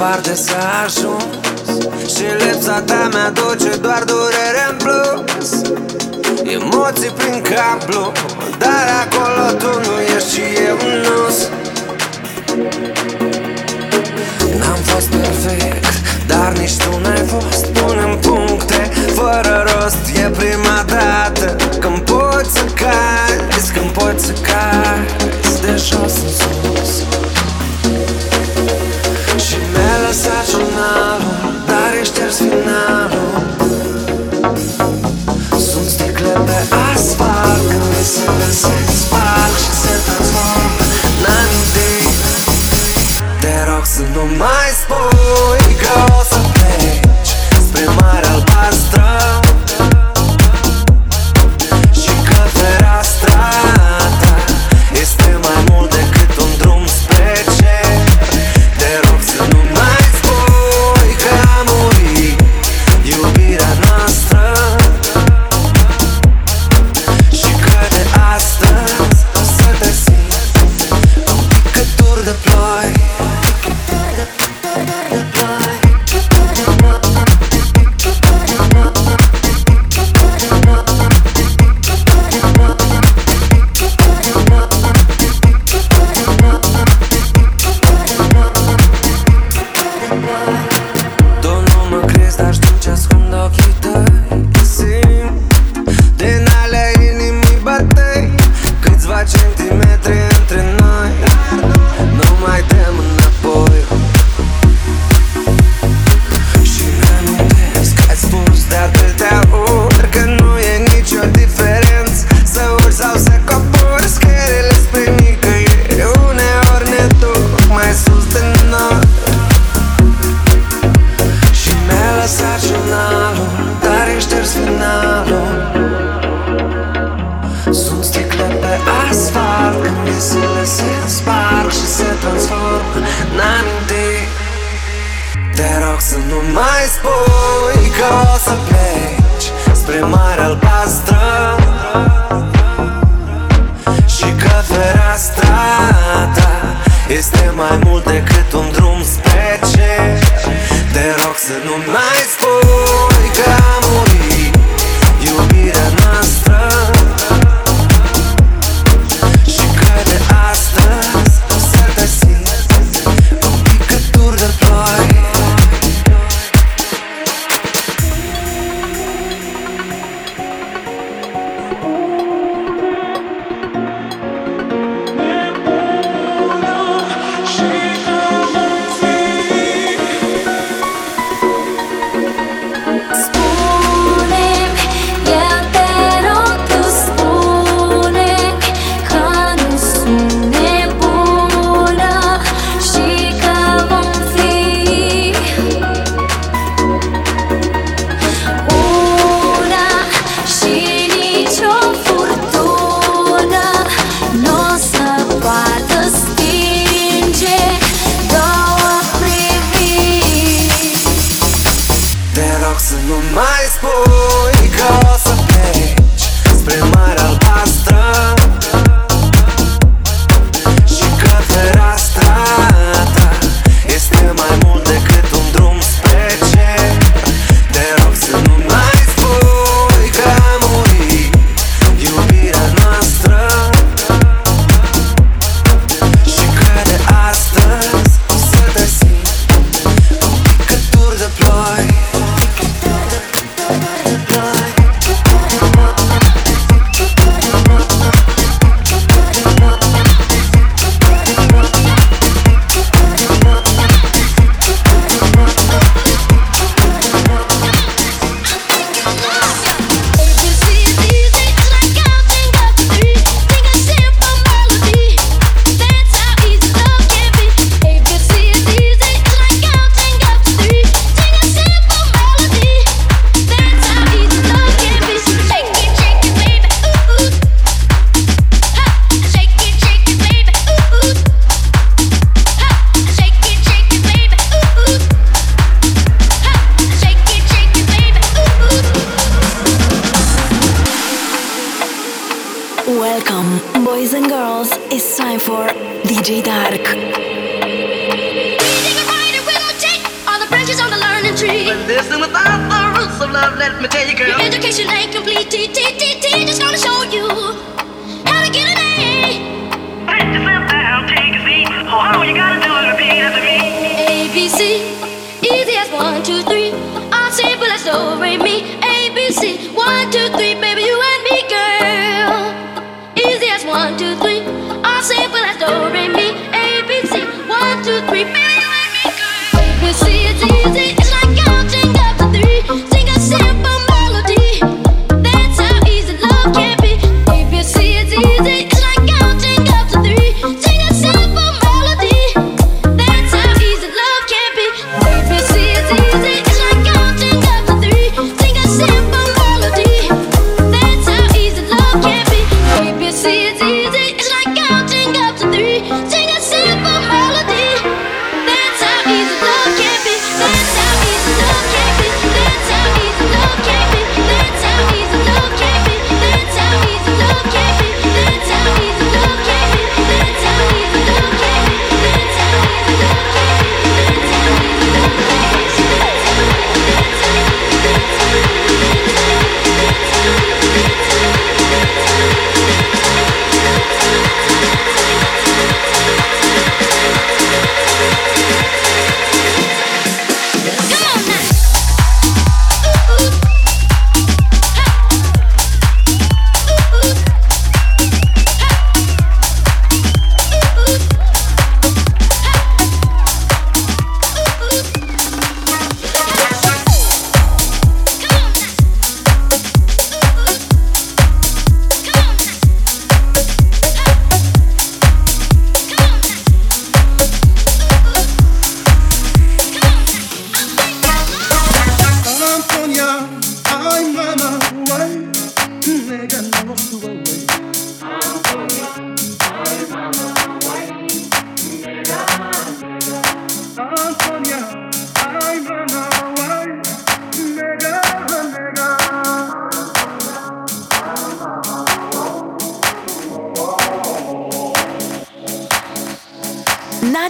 departe s-a ajuns Și lipsa ta mi-aduce doar durere în plus. Emoții prin cablu Dar acolo tu nu ești și eu nu am fost perfect Dar nici tu n-ai fost Punem puncte. Fără rost E prima dată când poți să cazi Când poți să cazi de jos în sus. Și mi-a lăsat jurnalul Dar ești șters finalul. Sunt sticle pe asfalt Când visele se spart mais põe calça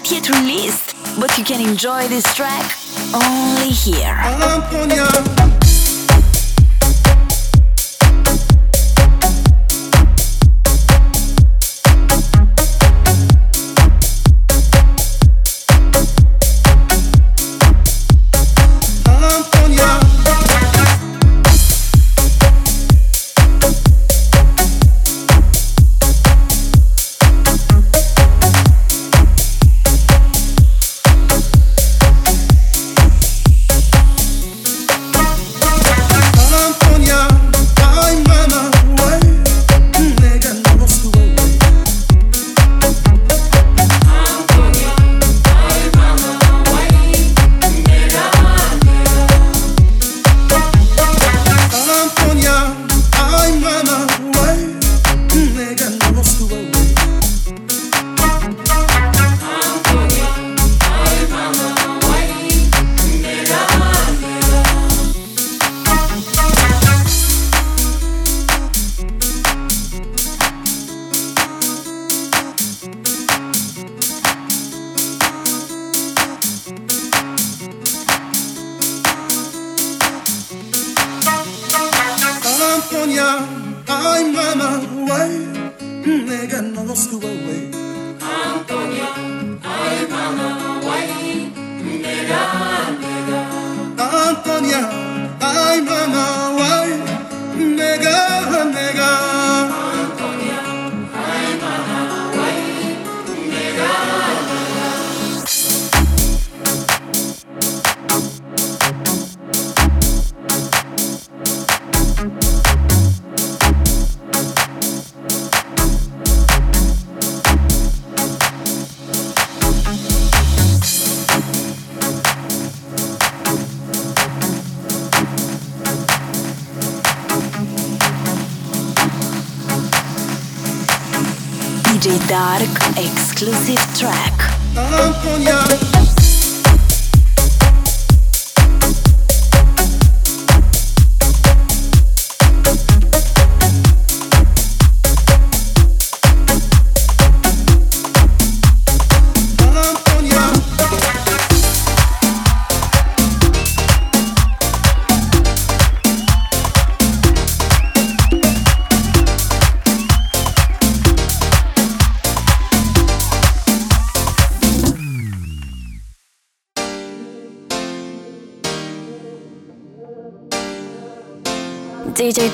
not yet released, but you can enjoy this track only here. track.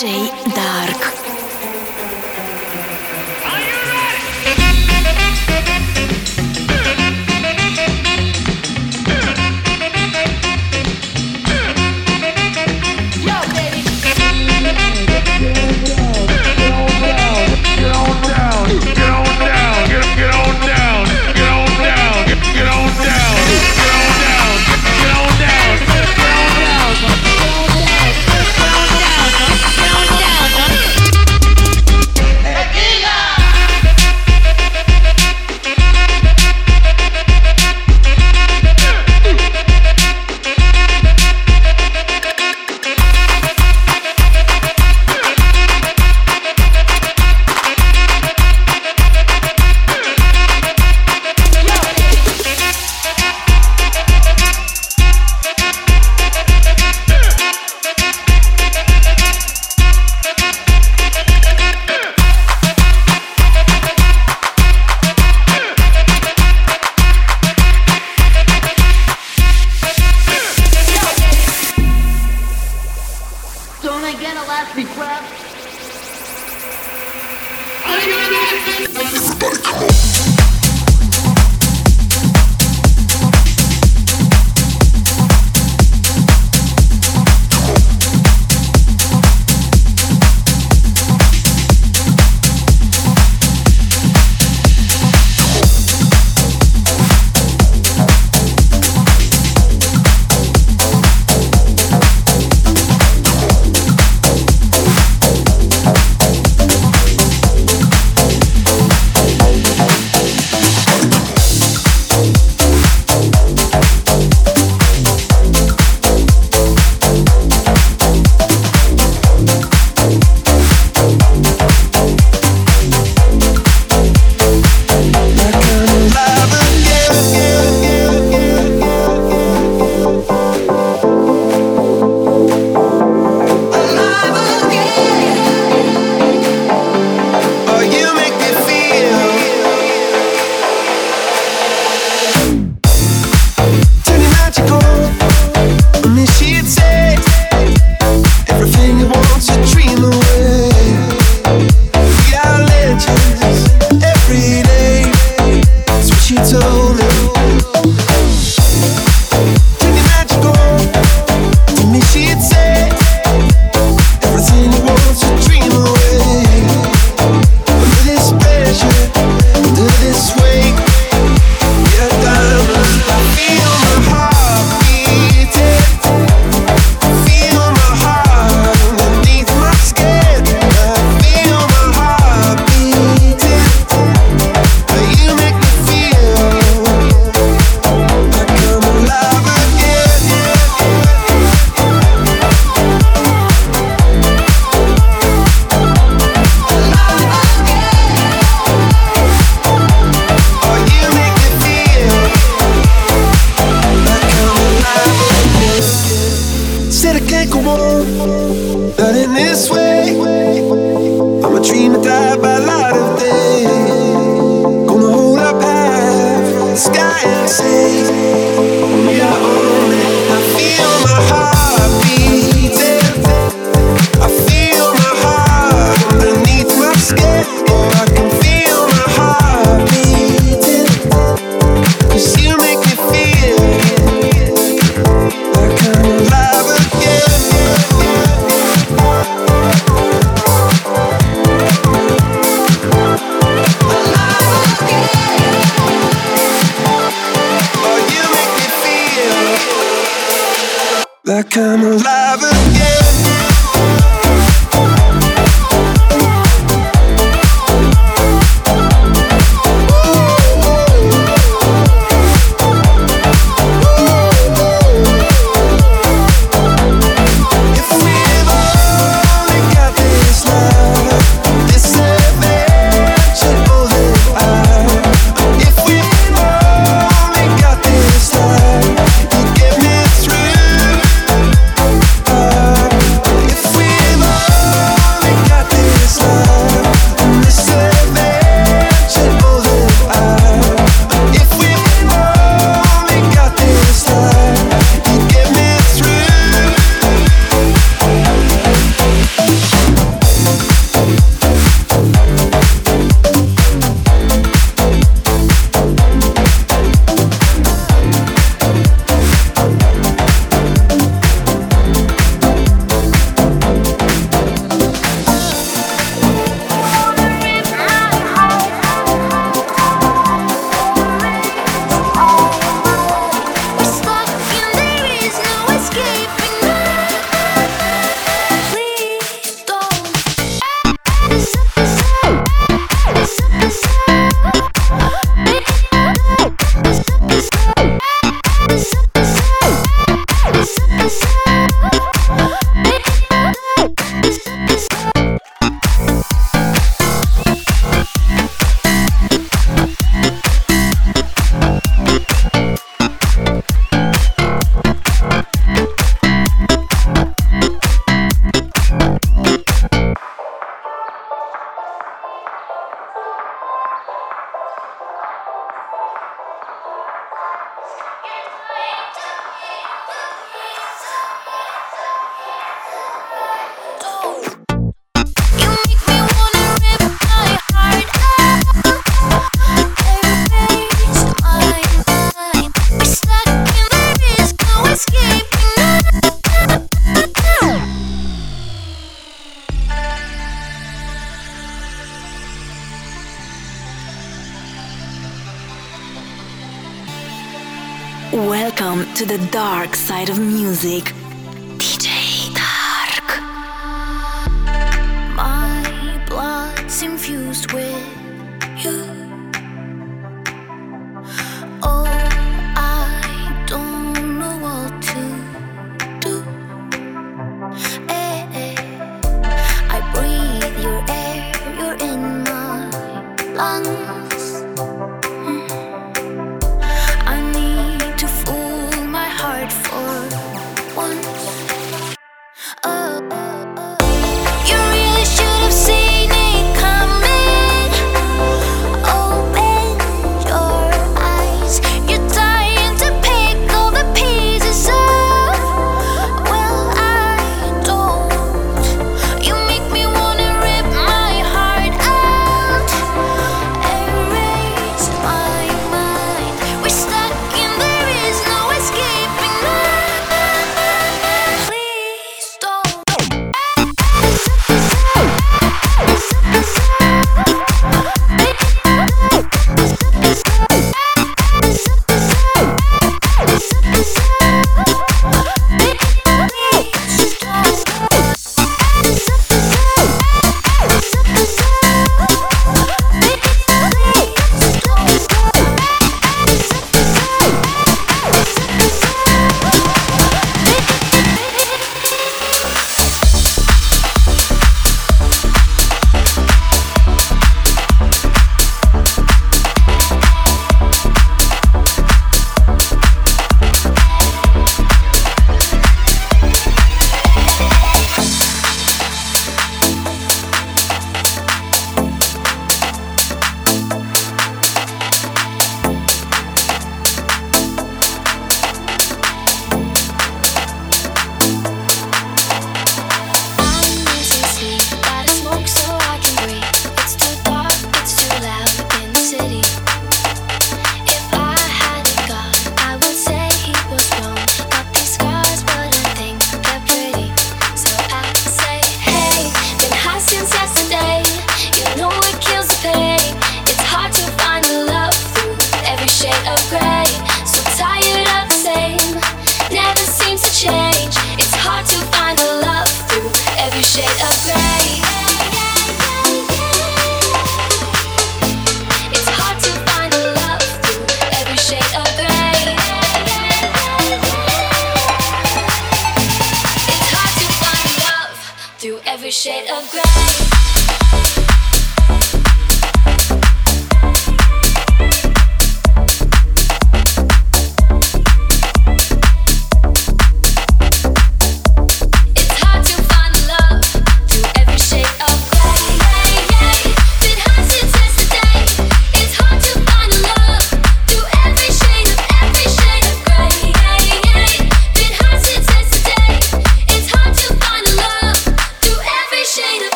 Dark. To the dark side of music.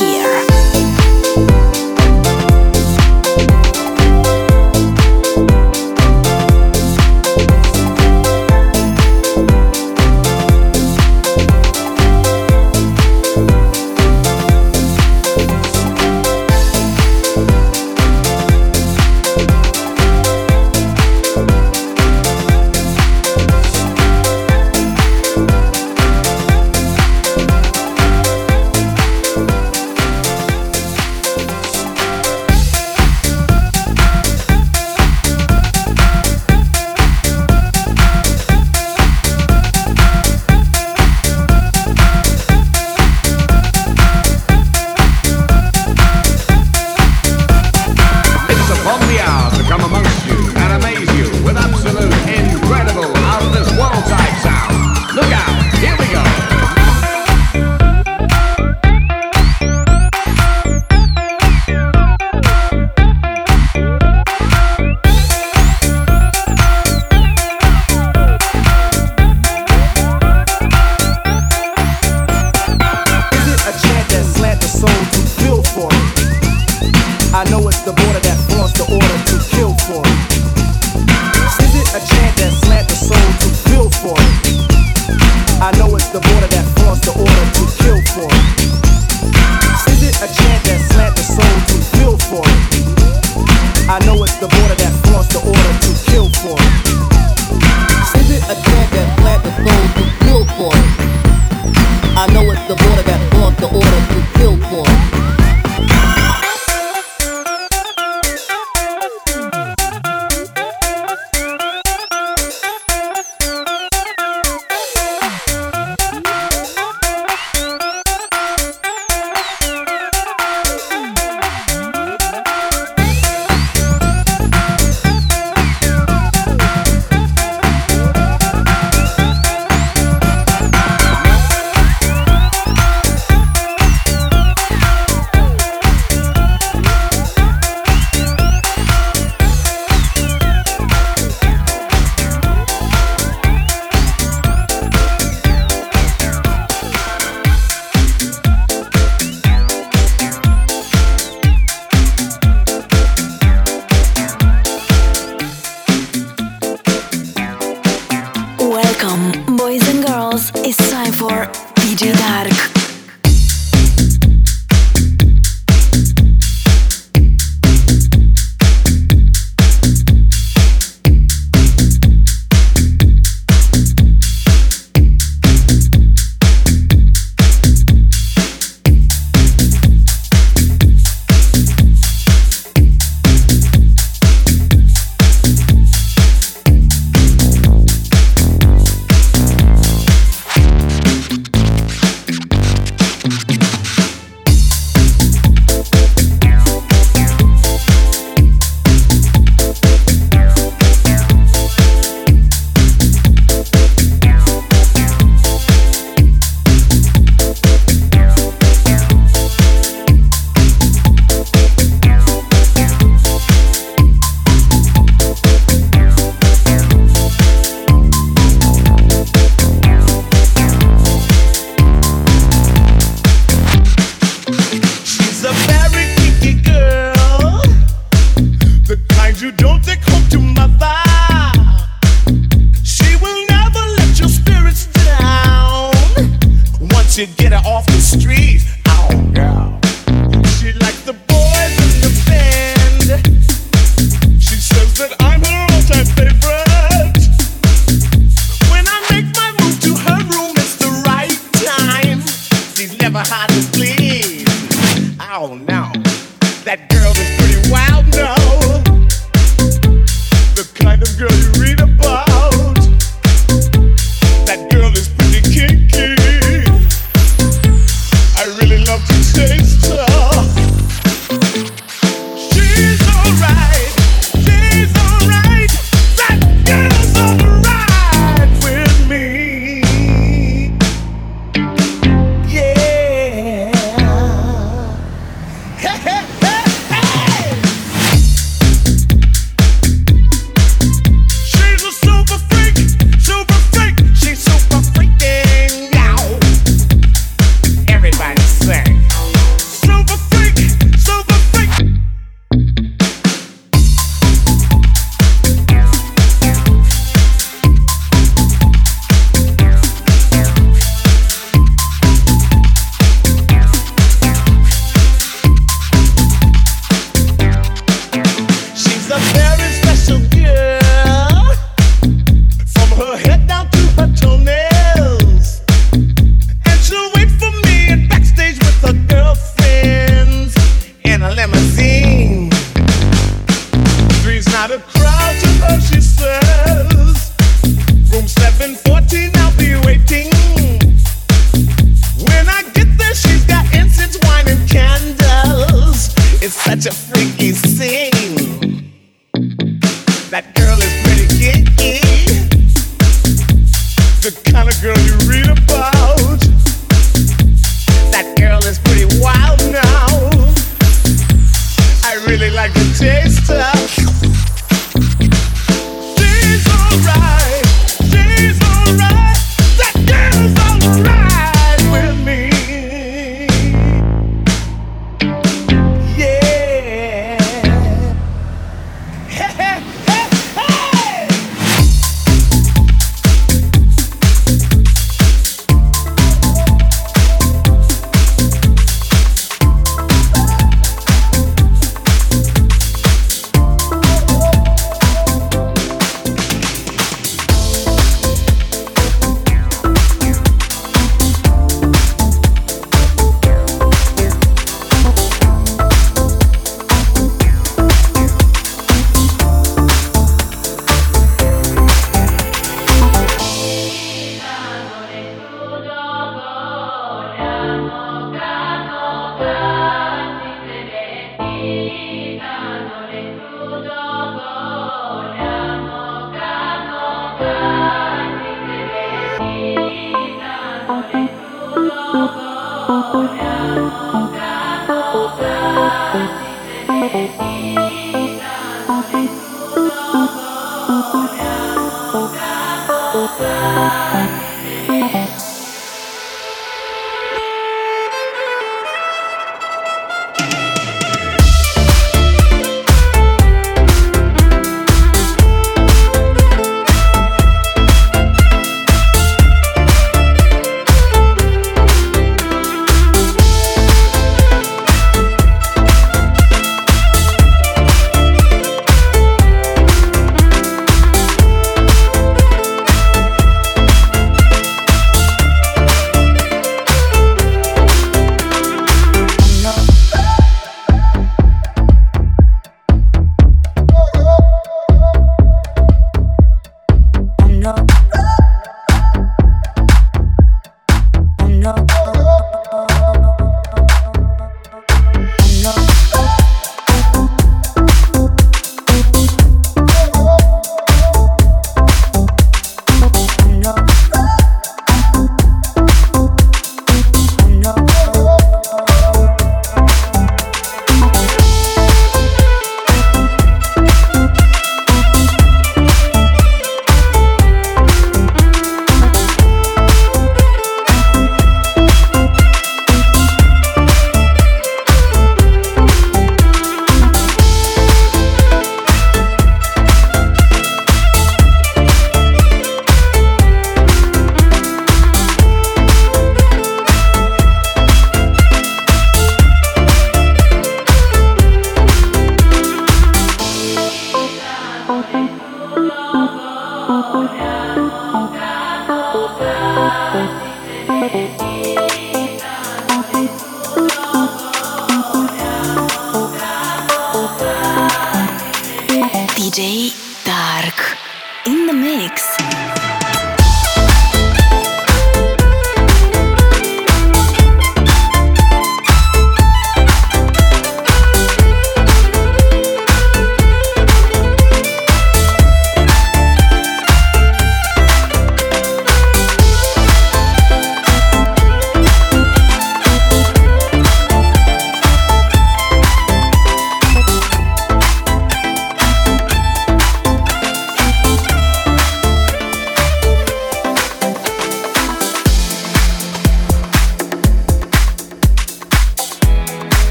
here.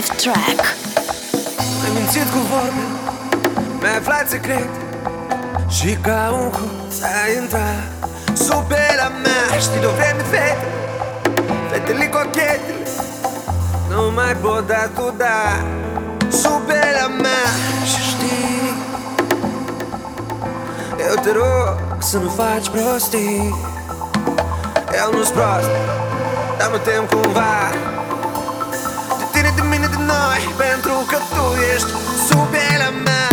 Exclusive track. Ai mințit cu vorbe, mi-ai aflat secret. Și ca un hoț ai intrat sub la mea. Știi de-o vreme fete, fetele cochetele Nu mai pot da tu da. Sub la mea. Și știi Eu te rog să nu faci prostii. Eu nu-s prost, dar mă tem cumva noi Pentru că tu ești sub pielea mea